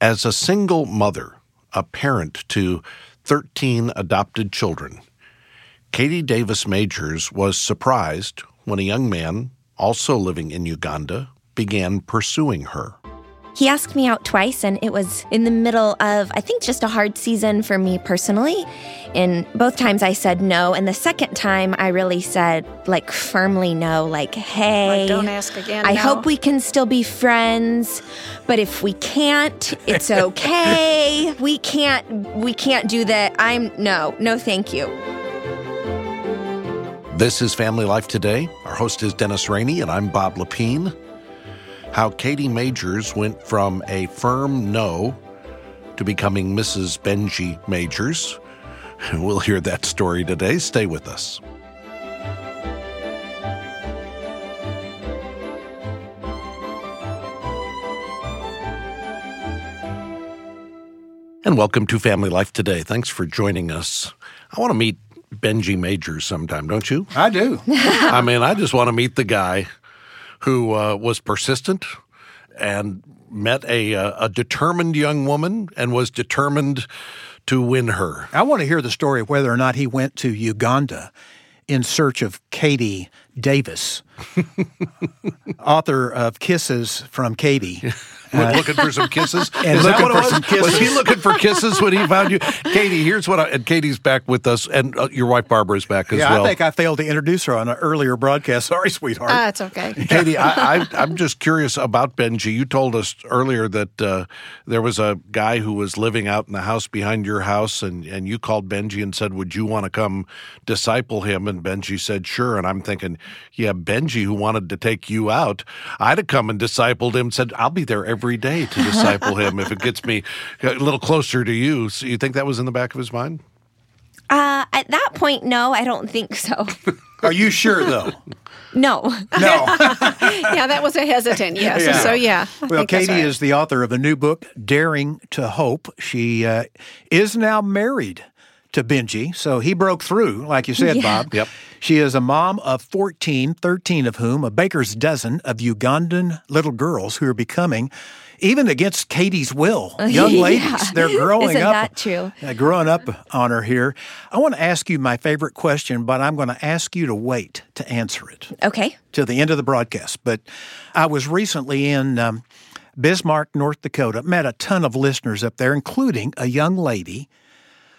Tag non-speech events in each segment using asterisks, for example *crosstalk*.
As a single mother, a parent to 13 adopted children, Katie Davis Majors was surprised when a young man, also living in Uganda, began pursuing her. He asked me out twice, and it was in the middle of, I think, just a hard season for me personally. And both times I said no. And the second time I really said, like, firmly no, like, hey, Like, don't ask again, I no. hope we can still be friends, but if we can't, it's *laughs* okay. we can't, we can't do that. I'm, no, no, thank you. This is Family Life Today. Our host is Dennis Rainey, and I'm Bob Lepine. How Katie Majors went from a firm no to becoming Mrs. Benji Majors. *laughs* We'll hear that story today. Stay with us. And welcome to Family Life Today. Thanks for joining us. I want to meet Benji Majors sometime, don't you? I do. *laughs* I mean, I just want to meet the guy who uh, was persistent and met a, uh, a determined young woman and was determined to win her. I want to hear the story of whether or not he went to Uganda in search of Katie Davis, *laughs* author of Kisses from Katie. *laughs* Went looking for some kisses. *laughs* And Is that looking what it for was? some kisses. Was he looking for kisses when he found you? *laughs* Katie, here's what I, and Katie's back with us, and uh, your wife Barbara is back as yeah, well. I think I failed to introduce her on an earlier broadcast. *laughs* Sorry, sweetheart. Ah, it's okay. Katie, I, I, I'm just curious about Benji. You told us earlier that uh, there was a guy who was living out in the house behind your house, and, and you called Benji and said, Would you want to come disciple him? And Benji said, Sure. And I'm thinking, Yeah, Benji, who wanted to take you out, I'd have come and discipled him, said, I'll be there every day to disciple him if it gets me a little closer to you. So you think that was in the back of his mind? Uh, at that point, no, I don't think so. *laughs* Are you sure, though? no. No. *laughs* yeah, that was a hesitant yes. Yeah. So, yeah. I well, Katie right. is the author of a new book, Daring to Hope. She uh, is now married to Benji, so he broke through, like you said, Yeah. Bob. Yep. She is a mom of 14, 13 of whom, a baker's dozen of Ugandan little girls who are becoming, even against Katie's will, *laughs* young Yeah. ladies. They're growing Isn't up. that true? uh, growing up on her here. I want to ask you my favorite question, but I'm going to ask you to wait to answer it Okay. till the end of the broadcast. But I was recently in um, Bismarck, North Dakota, met a ton of listeners up there, including a young lady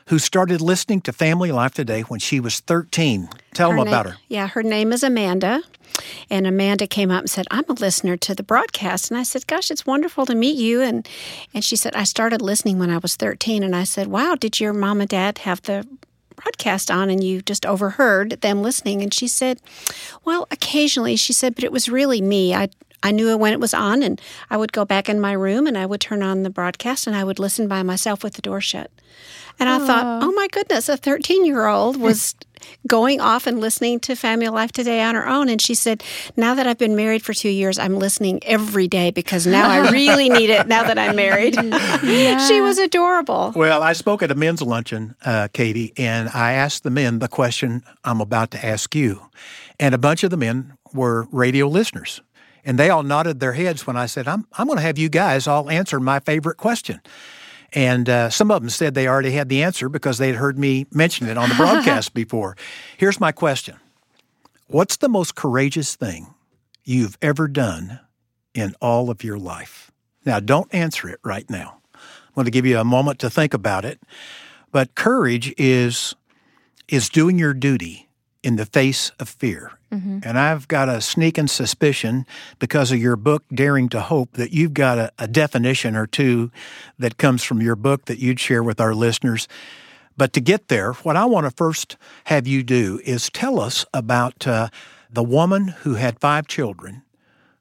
who started listening to Family Life Today when she was 13. Tell them Her about name- her. Yeah, her name is Amanda. And Amanda came up and said, I'm a listener to the broadcast. And I said, Gosh, it's wonderful to meet you. And and she said, I started listening when I was 13. And I said, Wow, did your mom and dad have the broadcast on and you just overheard them listening? And she said, Well, occasionally, she said, but it was really me. I I knew when it was on, and I would go back in my room and I would turn on the broadcast and I would listen by myself with the door shut. And I thought, oh my goodness, a 13 year old *laughs* was going off and listening to Family Life Today on her own. And she said, now that I've been married for two years, I'm listening every day because now I *laughs* really need it now that I'm married. *laughs* she was adorable. Well, I spoke at a men's luncheon, uh, Katie, and I asked the men the question I'm about to ask you. And a bunch of the men were radio listeners. And they all nodded their heads when I said, I'm, I'm going to have you guys all answer my favorite question. And uh, some of them said they already had the answer because they had heard me mention it on the broadcast *laughs* before. Here's my question What's the most courageous thing you've ever done in all of your life? Now, don't answer it right now. I'm going to give you a moment to think about it. But courage is is doing your duty in the face of fear. And I've got a sneaking suspicion because of your book, Daring to Hope, that you've got a, a definition or two that comes from your book that you'd share with our listeners. But to get there, what I want to first have you do is tell us about uh, the woman who had five children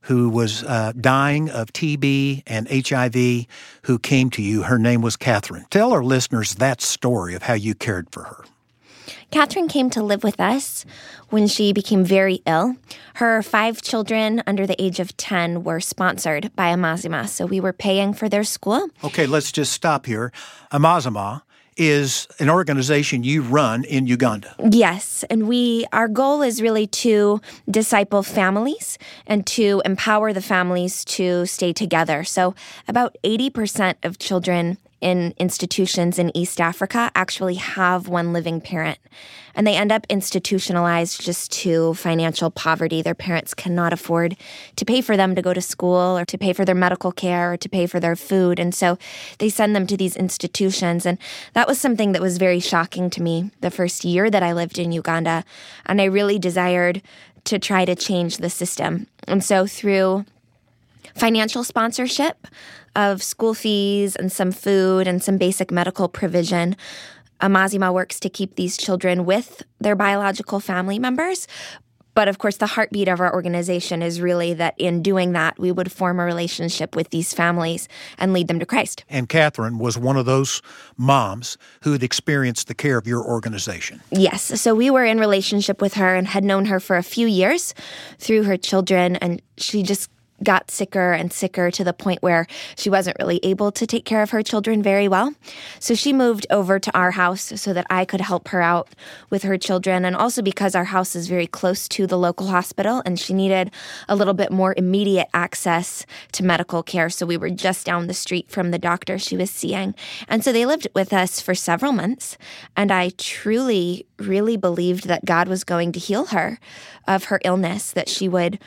who was uh, dying of TB and HIV who came to you. Her name was Catherine. Tell our listeners that story of how you cared for her. Catherine came to live with us when she became very ill. Her five children under the age of 10 were sponsored by Amazima, so we were paying for their school. Okay, let's just stop here. Amazima is an organization you run in Uganda. Yes, and we our goal is really to disciple families and to empower the families to stay together. So about 80% of children in institutions in East Africa actually have one living parent. And they end up institutionalized just to financial poverty. Their parents cannot afford to pay for them to go to school or to pay for their medical care or to pay for their food. And so they send them to these institutions. And that was something that was very shocking to me the first year that I lived in Uganda. And I really desired to try to change the system. And so through financial sponsorship of school fees and some food and some basic medical provision. Amazima works to keep these children with their biological family members. But of course, the heartbeat of our organization is really that in doing that, we would form a relationship with these families and lead them to Christ. And Catherine was one of those moms who had experienced the care of your organization. Yes. So we were in relationship with her and had known her for a few years through her children. And she just got sicker and sicker to the point where she wasn't really able to take care of her children very well. So she moved over to our house so that I could help her out with her children. And also because our house is very close to the local hospital and she needed a little bit more immediate access to medical care. So we were just down the street from the doctor she was seeing. And so they lived with us for several months. And I truly, really believed that God was going to heal her of her illness, that she would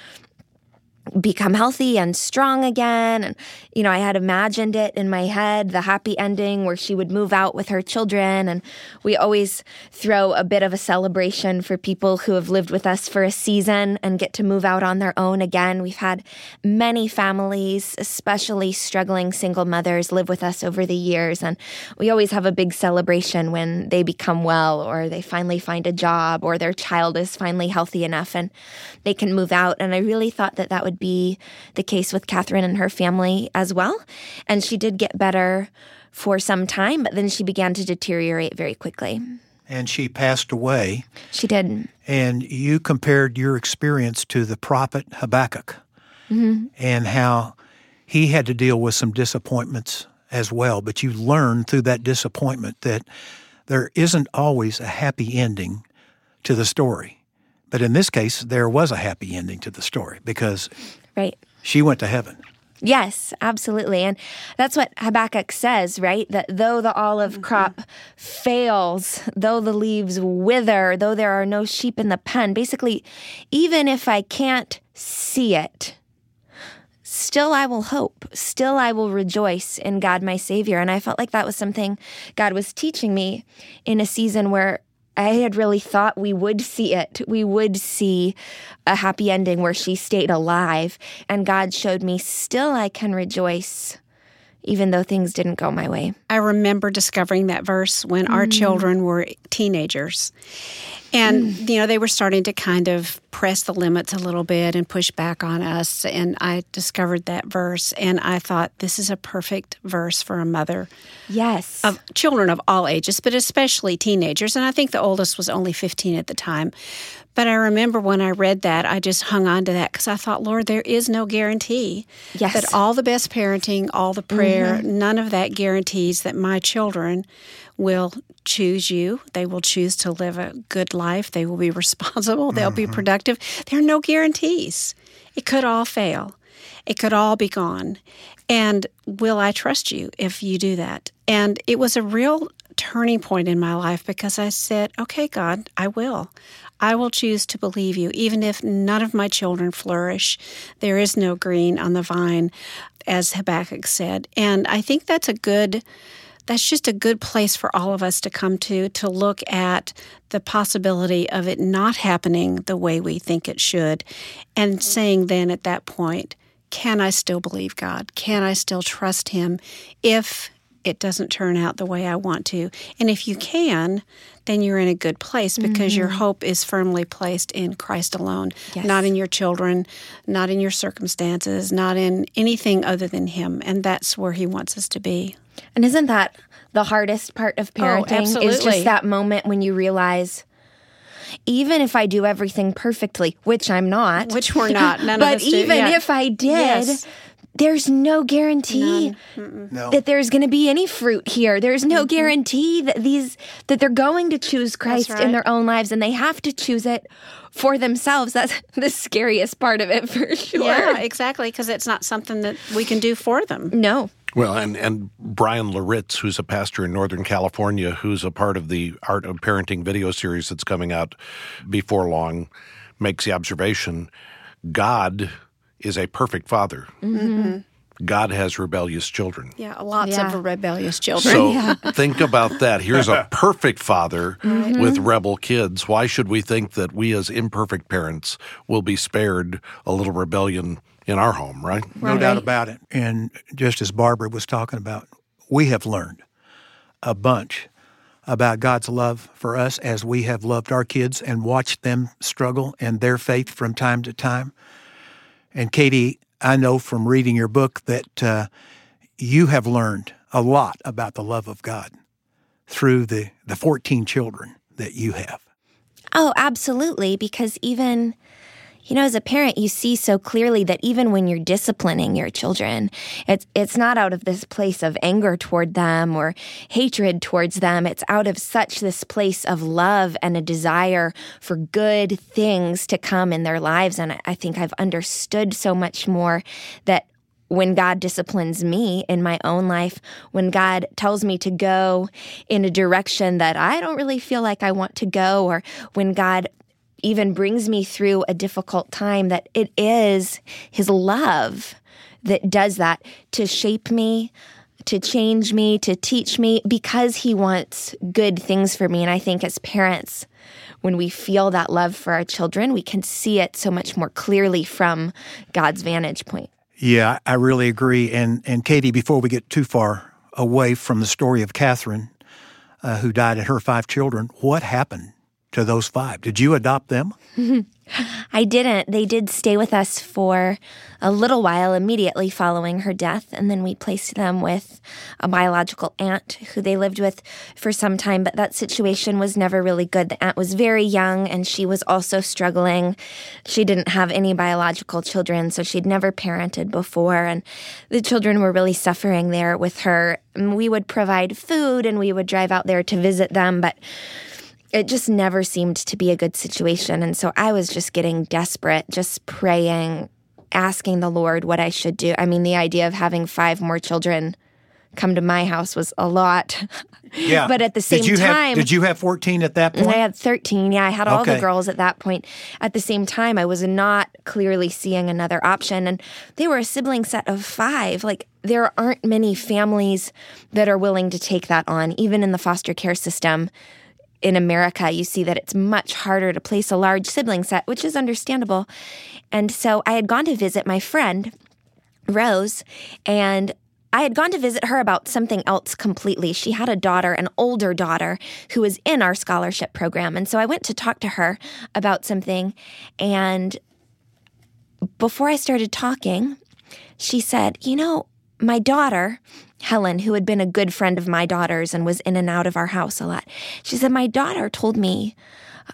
become healthy and strong again. And, you know, I had imagined it in my head, the happy ending where she would move out with her children. And we always throw a bit of a celebration for people who have lived with us for a season and get to move out on their own again. We've had many families, especially struggling single mothers, live with us over the years. And we always have a big celebration when they become well or they finally find a job or their child is finally healthy enough and they can move out. And I really thought that that would be the case with Catherine and her family as well. And she did get better for some time, but then she began to deteriorate very quickly. And she passed away. She did. And you compared your experience to the prophet Habakkuk mm-hmm. and how he had to deal with some disappointments as well. But you learned through that disappointment that there isn't always a happy ending to the story. But in this case, there was a happy ending to the story because right. she went to heaven. Yes, absolutely. And that's what Habakkuk says, right? That though the olive mm-hmm. crop fails, though the leaves wither, though there are no sheep in the pen, basically, even if I can't see it, still I will hope. Still I will rejoice in God, my Savior. And I felt like that was something God was teaching me in a season where I had really thought we would see it. We would see a happy ending where she stayed alive. And God showed me still I can rejoice even though things didn't go my way. I remember discovering that verse when mm. our children were teenagers. And, mm. you know, they were starting to kind of press the limits a little bit and push back on us. And I discovered that verse and I thought this is a perfect verse for a mother. Yes. Of children of all ages, but especially teenagers. And I think the oldest was only 15 at the time. But I remember when I read that, I just hung on to that because I thought, Lord, there is no guarantee yes. that all the best parenting, all the prayer, mm-hmm. none of that guarantees that my children will choose you. They will choose to live a good life. They will be *laughs* responsible. They'll mm-hmm. be productive. There are no guarantees. It could all fail. It could all be gone. And will I trust you if you do that? And it was a real turning point in my life because I said, okay, God, I will. I will choose to believe you, even if none of my children flourish. There is no green on the vine, as Habakkuk said. And I think that's a good that's just a good place for all of us to come to to look at the possibility of it not happening the way we think it should and saying then at that point can I still believe God? Can I still trust him if it doesn't turn out the way I want to. And if you can, then you're in a good place because mm-hmm. your hope is firmly placed in Christ alone, yes. not in your children, not in your circumstances, not in anything other than Him. And that's where He wants us to be. And isn't that the hardest part of oh, parenting? Oh, is just that moment when you realize even if I do everything perfectly, which I'm not, which we're not, *laughs* none but of us even do. Yeah. if I did, yes there's no guarantee No. that there's going to be any fruit here. There's no guarantee that these that they're going to choose Christ in their own lives and they have to choose it for themselves. *laughs* That's the scariest part of it for sure. Yeah, exactly, because it's not something that we can do for them. No. Well, and, and Bryan Loritts, who's a pastor in Northern California, who's a part of the Art of Parenting video series that's coming out before long, makes the observation God is a perfect father. Mm-hmm. God has rebellious children. Yeah, lots Yeah. of rebellious children. So *laughs* think about that. Here's a *laughs* perfect father with mm-hmm. rebel kids. Why should we think that we, as imperfect parents, will be spared a little rebellion in our home, right? No doubt about it. And just as Barbara was talking about, we have learned a bunch about God's love for us as we have loved our kids and watched them struggle in their faith from time to time. And Katie, I know from reading your book that uh, you have learned a lot about the love of God through the, the 14 children that you have. Oh, absolutely. Because even, you know, as a parent, you see so clearly that even when you're disciplining your children, it's it's not out of this place of anger toward them or hatred towards them. It's out of such this place of love and a desire for good things to come in their lives. And I think I've understood so much more that when God disciplines me in my own life, when God tells me to go in a direction that I don't really feel like I want to go, or when God even brings me through a difficult time, that it is His love that does that to shape me, to change me, to teach me, because He wants good things for me. And I think as parents, when we feel that love for our children, we can see it so much more clearly from God's vantage point. Yeah, I really agree. And and Katie, before we get too far away from the story of Catherine, uh, who died and her five children, what happened to those five? Did you adopt them? *laughs* I didn't. They did stay with us for a little while immediately following her death, and then we placed them with a biological aunt who they lived with for some time. But that situation was never really good. The aunt was very young, and she was also struggling. She didn't have any biological children, so she'd never parented before, and the children were really suffering there with her. We would provide food, and we would drive out there to visit them, but it just never seemed to be a good situation. And so I was just getting desperate, just praying, asking the Lord what I should do. I mean, the idea of having five more children come to my house was a lot. Yeah. *laughs* But at the same did you time- have, did you have fourteen at that point? I had 13. Yeah, I had all the girls at that point. At the same time, I was not clearly seeing another option. And they were a sibling set of five. Like, there aren't many families that are willing to take that on, even in the foster care system. In America, you see that it's much harder to place a large sibling set, which is understandable. And so I had gone to visit my friend, Rose, and I had gone to visit her about something else completely. She had a daughter, an older daughter, who was in our scholarship program. And so I went to talk to her about something. And before I started talking, she said, You know, my daughter, Helen, who had been a good friend of my daughter's and was in and out of our house a lot, she said, My daughter told me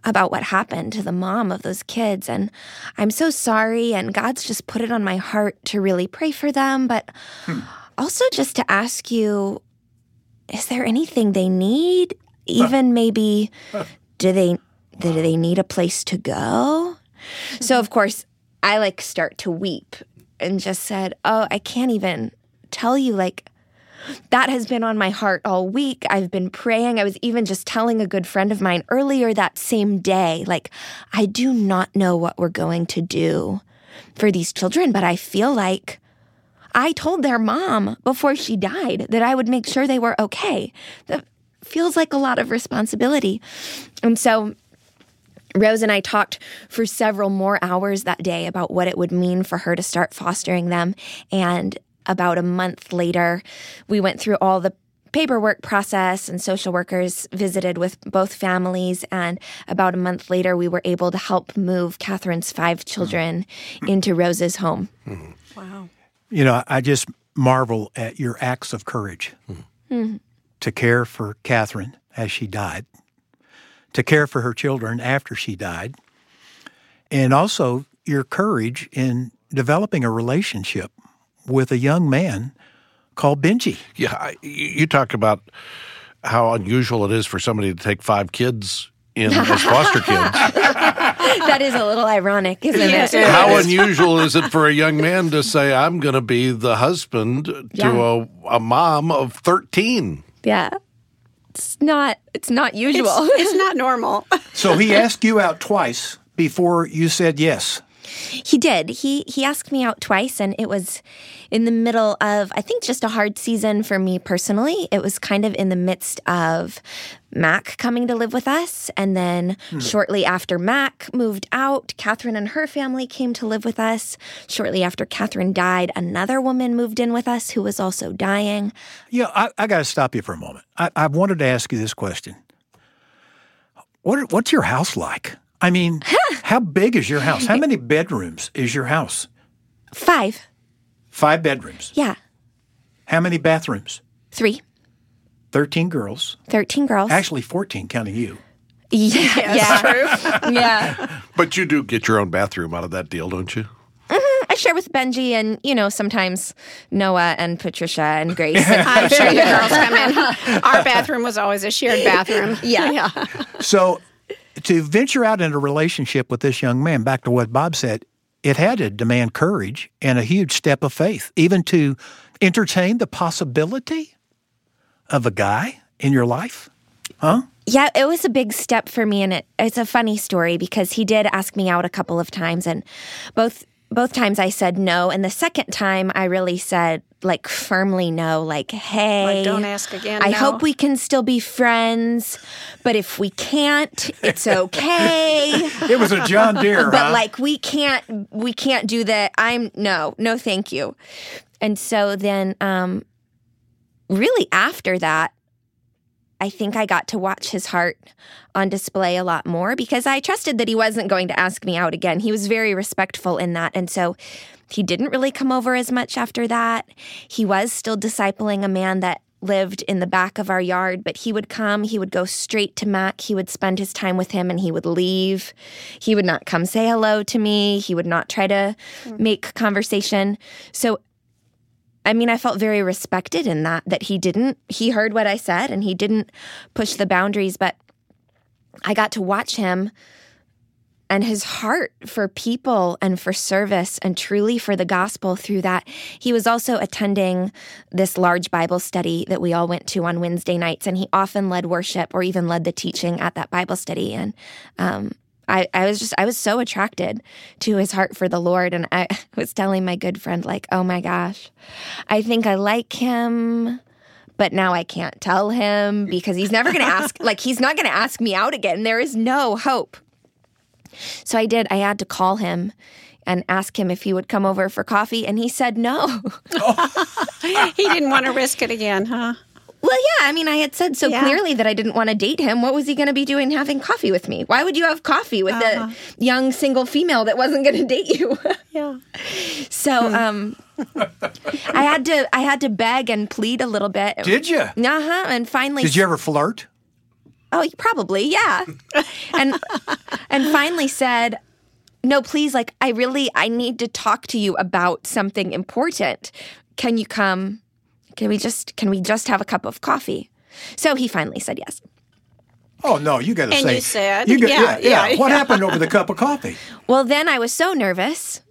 about what happened to the mom of those kids. And I'm so sorry. And God's just put it on my heart to really pray for them. But hmm. also just to ask you, is there anything they need? Even maybe, do they do they need a place to go? So of course, I like start to weep and just said, "Oh, I can't even tell you like that has been on my heart all week. I've been praying. I was even just telling a good friend of mine earlier that same day, like, I do not know what we're going to do for these children, but I feel like I told their mom before she died that I would make sure they were okay. That feels like a lot of responsibility. And so Rose and I talked for several more hours that day about what it would mean for her to start fostering them. And about a month later, we went through all the paperwork process and social workers visited with both families. And about a month later, we were able to help move Catherine's five children mm-hmm. into Rose's home. Mm-hmm. Wow. You know, I just marvel at your acts of courage mm-hmm. to care for Catherine as she died, to care for her children after she died, and also your courage in developing a relationship with a young man called Benji. Yeah, I- you you talk about how unusual it is for somebody to take five kids in as foster kids. *laughs* that is a little ironic, isn't Yes, it? it How unusual is it for a young man to say, "I'm going to be the husband Yeah. to a, a mom of 13"? Yeah. It's not it's not usual. It's, it's not normal. So he asked you out twice before you said yes. He did. He he asked me out twice and it was in the middle of I think just a hard season for me personally. It was kind of in the midst of Mac coming to live with us and then hmm. shortly after Mac moved out, Catherine and her family came to live with us. Shortly after Catherine died, another woman moved in with us who was also dying. Yeah, I, I got to stop you for a moment. I, I wanted to ask you this question. What, what's your house like? I mean, *laughs* how big is your house? How many bedrooms is your house? 5. Five bedrooms. Yeah. How many bathrooms? 3. 13 girls. 13 girls. Actually, 14 counting you. yeah. yeah. True. *laughs* yeah. *laughs* But you do get your own bathroom out of that deal, don't you? Mm-hmm. I share with Benji and, you know, sometimes Noah and Patricia and Grace. And, I'm sure you girls come in. Our bathroom was always a shared bathroom. Yeah. yeah. So, to venture out into a relationship with this young man, back to what Bob said, it had to demand courage and a huge step of faith, even to entertain the possibility of a guy in your life. Huh? yeah, it was a big step for me. And it, it's a funny story because he did ask me out a couple of times. And both both times I said no. And the second time I really said, like, firmly no, like, hey, Like, don't ask again, I no. hope we can still be friends. But if we can't, it's *laughs* okay. It was a John Deere, but huh? like we can't we can't do that i'm no no thank you and so then um really after that i think i got to watch his heart on display a lot more because i trusted that he wasn't going to ask me out again he was very respectful in that and so he didn't really come over as much after that he was still discipling a man that lived in the back of our yard, but he would come, he would go straight to Mac, he would spend his time with him and he would leave. He would not come say hello to me, he would not try to hmm. make conversation. So I mean, I felt very respected in that that he didn't he heard what I said and he didn't push the boundaries, but I got to watch him and his heart for people and for service and truly for the gospel through that. He was also attending this large Bible study that we all went to on Wednesday nights, and he often led worship or even led the teaching at that Bible study. And um, I, I was just, I was so attracted to his heart for the Lord. And I *laughs* was telling my good friend, like, oh my gosh, I think I like him but now I can't tell him because he's never going to ask, *laughs* like, he's not going to ask me out again. There is no hope. So I did, I had to call him and ask him if he would come over for coffee, and he said no. *laughs* He didn't want to risk it again, huh? well, yeah, I mean, I had said so Yeah. clearly that I didn't want to date him. What was he going to be doing having coffee with me? Why would you have coffee with a young single female that wasn't going to date you? *laughs* Yeah. so, um, I had to, I had to beg and plead a little bit. Did you? Uh huh. And finally, Did you ever flirt? Oh, probably, yeah. *laughs* and and finally said, "No, please, like I really I need to talk to you about something important. Can you come? Can we just can we just have a cup of coffee?" So he finally said yes. Oh no, you got to And say. you said, you got- yeah, yeah, yeah, What happened over the cup of coffee? *laughs* Well, then I was so nervous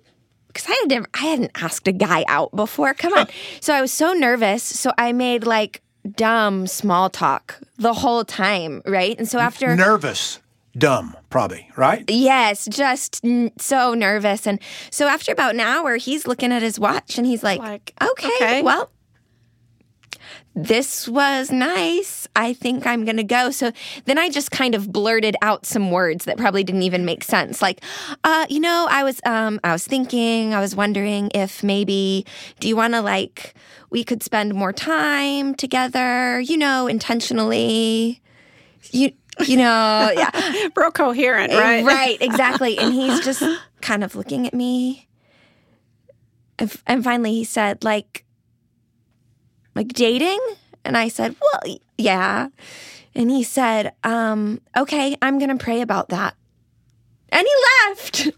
because I had never I hadn't asked a guy out before. Come on. so I was so nervous, so I made like dumb small talk the whole time, right? And so after Nervous, dumb, probably, right? Yes, just n- so nervous. And so after about an hour, he's looking at his watch and he's like, Like, okay, okay. well, this was nice. I think I'm going to go. So then I just kind of blurted out some words that probably didn't even make sense. Like, uh, you know, I was um I was thinking, I was wondering if maybe do you want to like we could spend more time together, you know, intentionally. You you know, yeah. *laughs* Real coherent, right? Right, exactly. And he's *laughs* just kind of looking at me. And, and finally he said, like, like dating? And I said, well, yeah. And he said, um, okay, I'm going to pray about that. And he left.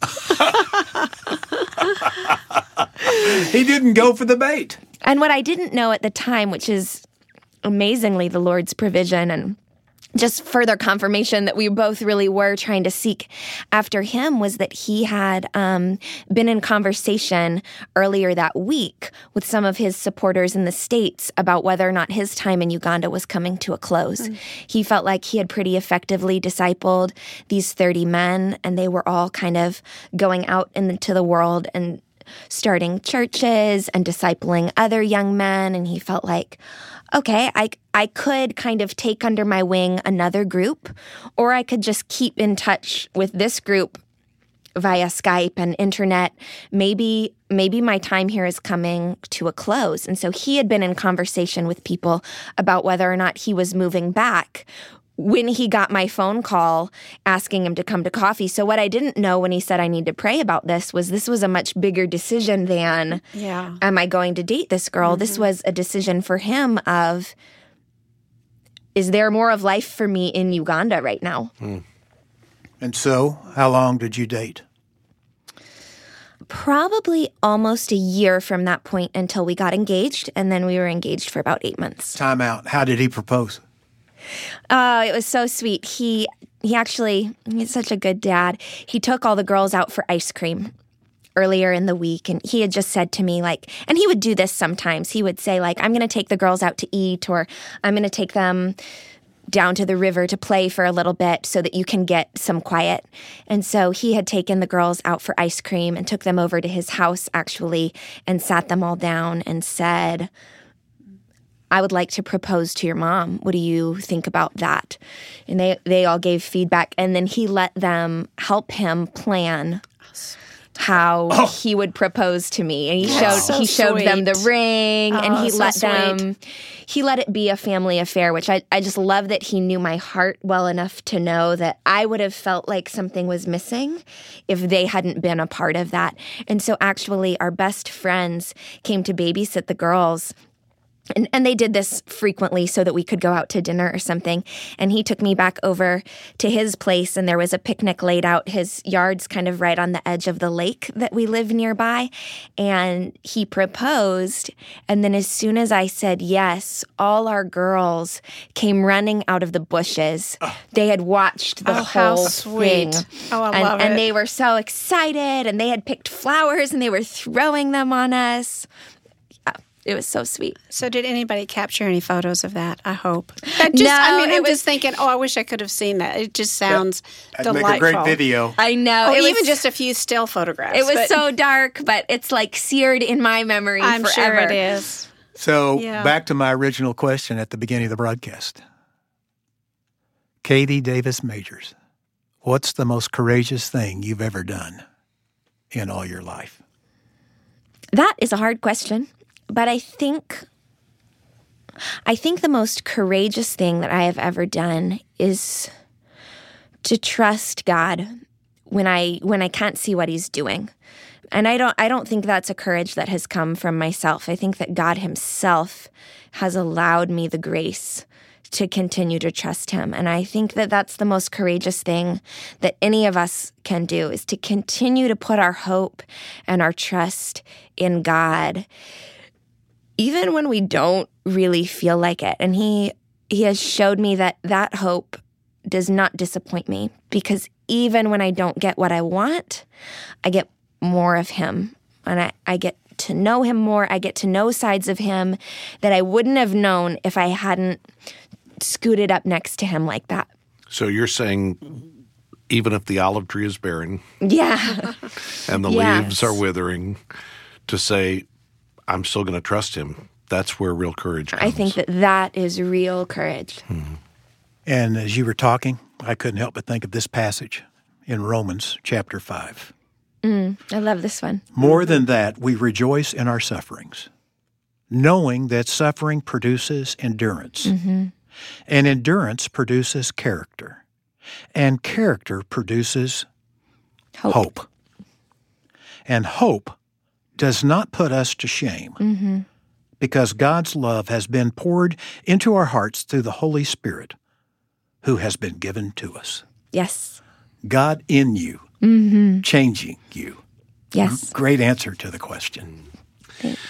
*laughs* He didn't go for the bait. And what I didn't know at the time, which is amazingly the Lord's provision and just further confirmation that we both really were trying to seek after him was that he had um, been in conversation earlier that week with some of his supporters in the States about whether or not his time in Uganda was coming to a close. Mm. He felt like he had pretty effectively discipled these 30 men, and they were all kind of going out into the world and starting churches and discipling other young men. And he felt like, okay, I, I could kind of take under my wing another group, or I could just keep in touch with this group via Skype and internet. Maybe maybe my time here is coming to a close. And so he had been in conversation with people about whether or not he was moving back when he got my phone call asking him to come to coffee. So what I didn't know when he said I need to pray about this was this was a much bigger decision than yeah. am I going to date this girl? Mm-hmm. This was a decision for him of is there more of life for me in Uganda right now? Mm. And so, how long did you date? Probably almost a year from that point until we got engaged, and then we were engaged for about eight months. Time out. How did he propose? Oh, it was so sweet. He he actually he's such a good dad. He took all the girls out for ice cream earlier in the week and he had just said to me like and he would do this sometimes. He would say like I'm going to take the girls out to eat or I'm going to take them down to the river to play for a little bit so that you can get some quiet. And so he had taken the girls out for ice cream and took them over to his house actually and sat them all down and said, I would like to propose to your mom. What do you think about that? And they they all gave feedback and then he let them help him plan how oh. he would propose to me and he showed so he showed sweet. them the ring oh, and he oh, so let sweet. them he let it be a family affair which I, I just love that he knew my heart well enough to know that i would have felt like something was missing if they hadn't been a part of that and so actually our best friends came to babysit the girls and, and they did this frequently so that we could go out to dinner or something. And he took me back over to his place, and there was a picnic laid out. His yard's kind of right on the edge of the lake that we live nearby. And he proposed. And then, as soon as I said yes, all our girls came running out of the bushes. Oh. They had watched the oh, whole thing. Oh, I and, love it. And they were so excited, and they had picked flowers and they were throwing them on us. It was so sweet. So, did anybody capture any photos of that? I hope. That just, no, I mean, I'm was, just thinking. Oh, I wish I could have seen that. It just sounds yeah, delightful. Make a great video. I know. Oh, even was, just a few still photographs. It was but, so dark, but it's like seared in my memory I'm forever. sure it is. So, yeah. back to my original question at the beginning of the broadcast. Katie Davis Majors, what's the most courageous thing you've ever done in all your life? That is a hard question. But I think I think the most courageous thing that I have ever done is to trust God when I when I can't see what he's doing. And I don't I don't think that's a courage that has come from myself. I think that God himself has allowed me the grace to continue to trust him. And I think that that's the most courageous thing that any of us can do is to continue to put our hope and our trust in God even when we don't really feel like it. And he he has showed me that that hope does not disappoint me because even when I don't get what I want, I get more of him and I, I get to know him more. I get to know sides of him that I wouldn't have known if I hadn't scooted up next to him like that. So you're saying even if the olive tree is barren, yeah, and the yes. leaves are withering, to say I'm still going to trust him. That's where real courage comes. I think that that is real courage. Mm-hmm. And as you were talking, I couldn't help but think of this passage in Romans chapter 5. Mm, I love this one. More than that, we rejoice in our sufferings, knowing that suffering produces endurance, mm-hmm. and endurance produces character, and character produces hope. hope. And hope does not put us to shame mm-hmm. because God's love has been poured into our hearts through the Holy Spirit who has been given to us. Yes. God in you changing you. Yes. Great answer to the question. Thanks.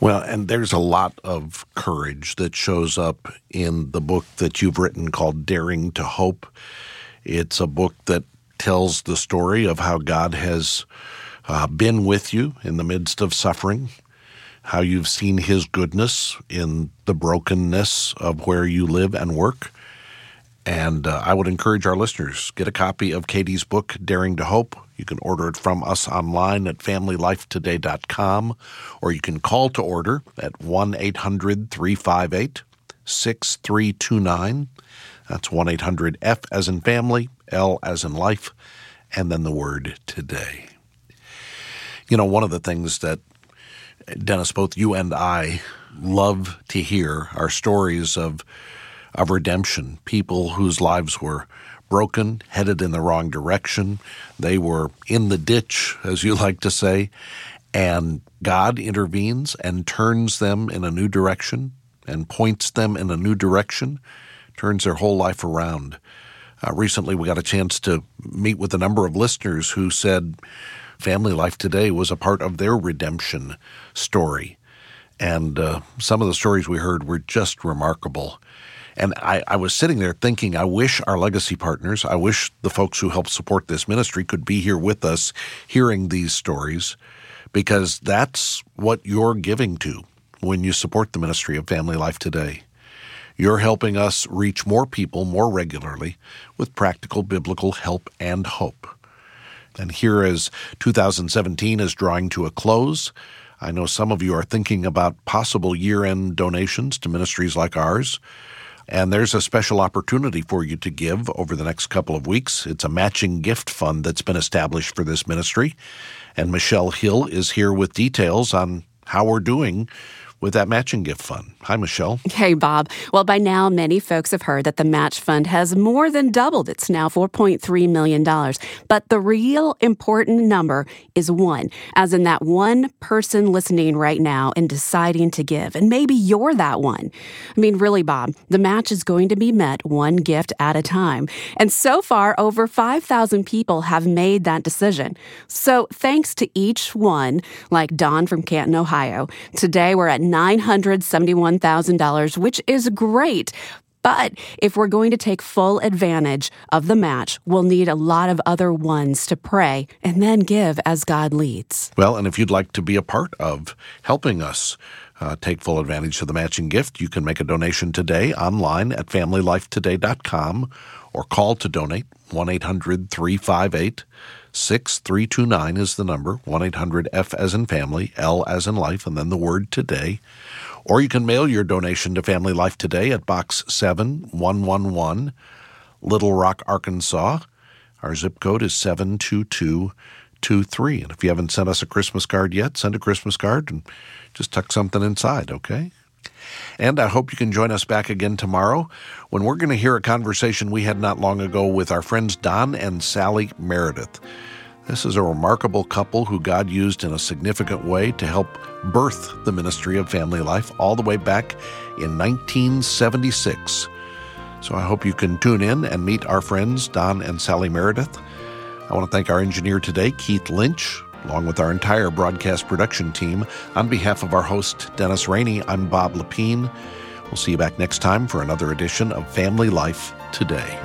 Well, and there's a lot of courage that shows up in the book that you've written called Daring to Hope. It's a book that tells the story of how God has uh, been with you in the midst of suffering, how you've seen His goodness in the brokenness of where you live and work. And uh, I would encourage our listeners get a copy of Katie's book, Daring to Hope. You can order it from us online at familylifetoday.com, or you can call to order at 1 800 358 6329. That's 1 800 F as in family, L as in life, and then the word today. You know, one of the things that Dennis, both you and I love to hear are stories of of redemption, people whose lives were broken, headed in the wrong direction. They were in the ditch, as you *laughs* like to say, and God intervenes and turns them in a new direction and points them in a new direction, turns their whole life around. Uh, recently, we got a chance to meet with a number of listeners who said Family Life Today was a part of their redemption story. And uh, some of the stories we heard were just remarkable. And I, I, was sitting there thinking, I wish our legacy partners, I wish the folks who help support this ministry could be here with us hearing these stories because that's what you're giving to when you support the ministry of Family Life Today. You're helping us reach more people more regularly with practical biblical help and hope. And here, as 2017 is drawing to a close, I know some of you are thinking about possible year end donations to ministries like ours. And there's a special opportunity for you to give over the next couple of weeks. It's a matching gift fund that's been established for this ministry. And Michelle Hill is here with details on how we're doing with that matching gift fund. Hi, Michelle. Hey, Bob. Well, by now, many folks have heard that the match fund has more than doubled. It's now $4.3 million. But the real important number is one, as in that one person listening right now and deciding to give. And maybe you're that one. I mean, really, Bob, the match is going to be met one gift at a time. And so far, over 5,000 people have made that decision. So thanks to each one, like Don from Canton, Ohio, today we're at $971,000, which is great. But if we're going to take full advantage of the match, we'll need a lot of other ones to pray and then give as God leads. Well, and if you'd like to be a part of helping us uh, take full advantage of the matching gift, you can make a donation today online at familylifetoday.com or call to donate 1 800 358 6329 is the number 1 800 F as in family, L as in life, and then the word today. Or you can mail your donation to Family Life Today at Box 7111, Little Rock, Arkansas. Our zip code is 72223. And if you haven't sent us a Christmas card yet, send a Christmas card and just tuck something inside, okay? And I hope you can join us back again tomorrow when we're going to hear a conversation we had not long ago with our friends Don and Sally Meredith. This is a remarkable couple who God used in a significant way to help birth the ministry of family life all the way back in 1976. So I hope you can tune in and meet our friends, Don and Sally Meredith. I want to thank our engineer today, Keith Lynch, along with our entire broadcast production team. On behalf of our host, Dennis Rainey, I'm Bob Lepine. We'll see you back next time for another edition of Family Life Today.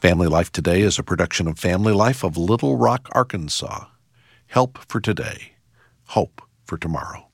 Family Life Today is a production of Family Life of Little Rock, Arkansas. Help for today, hope for tomorrow.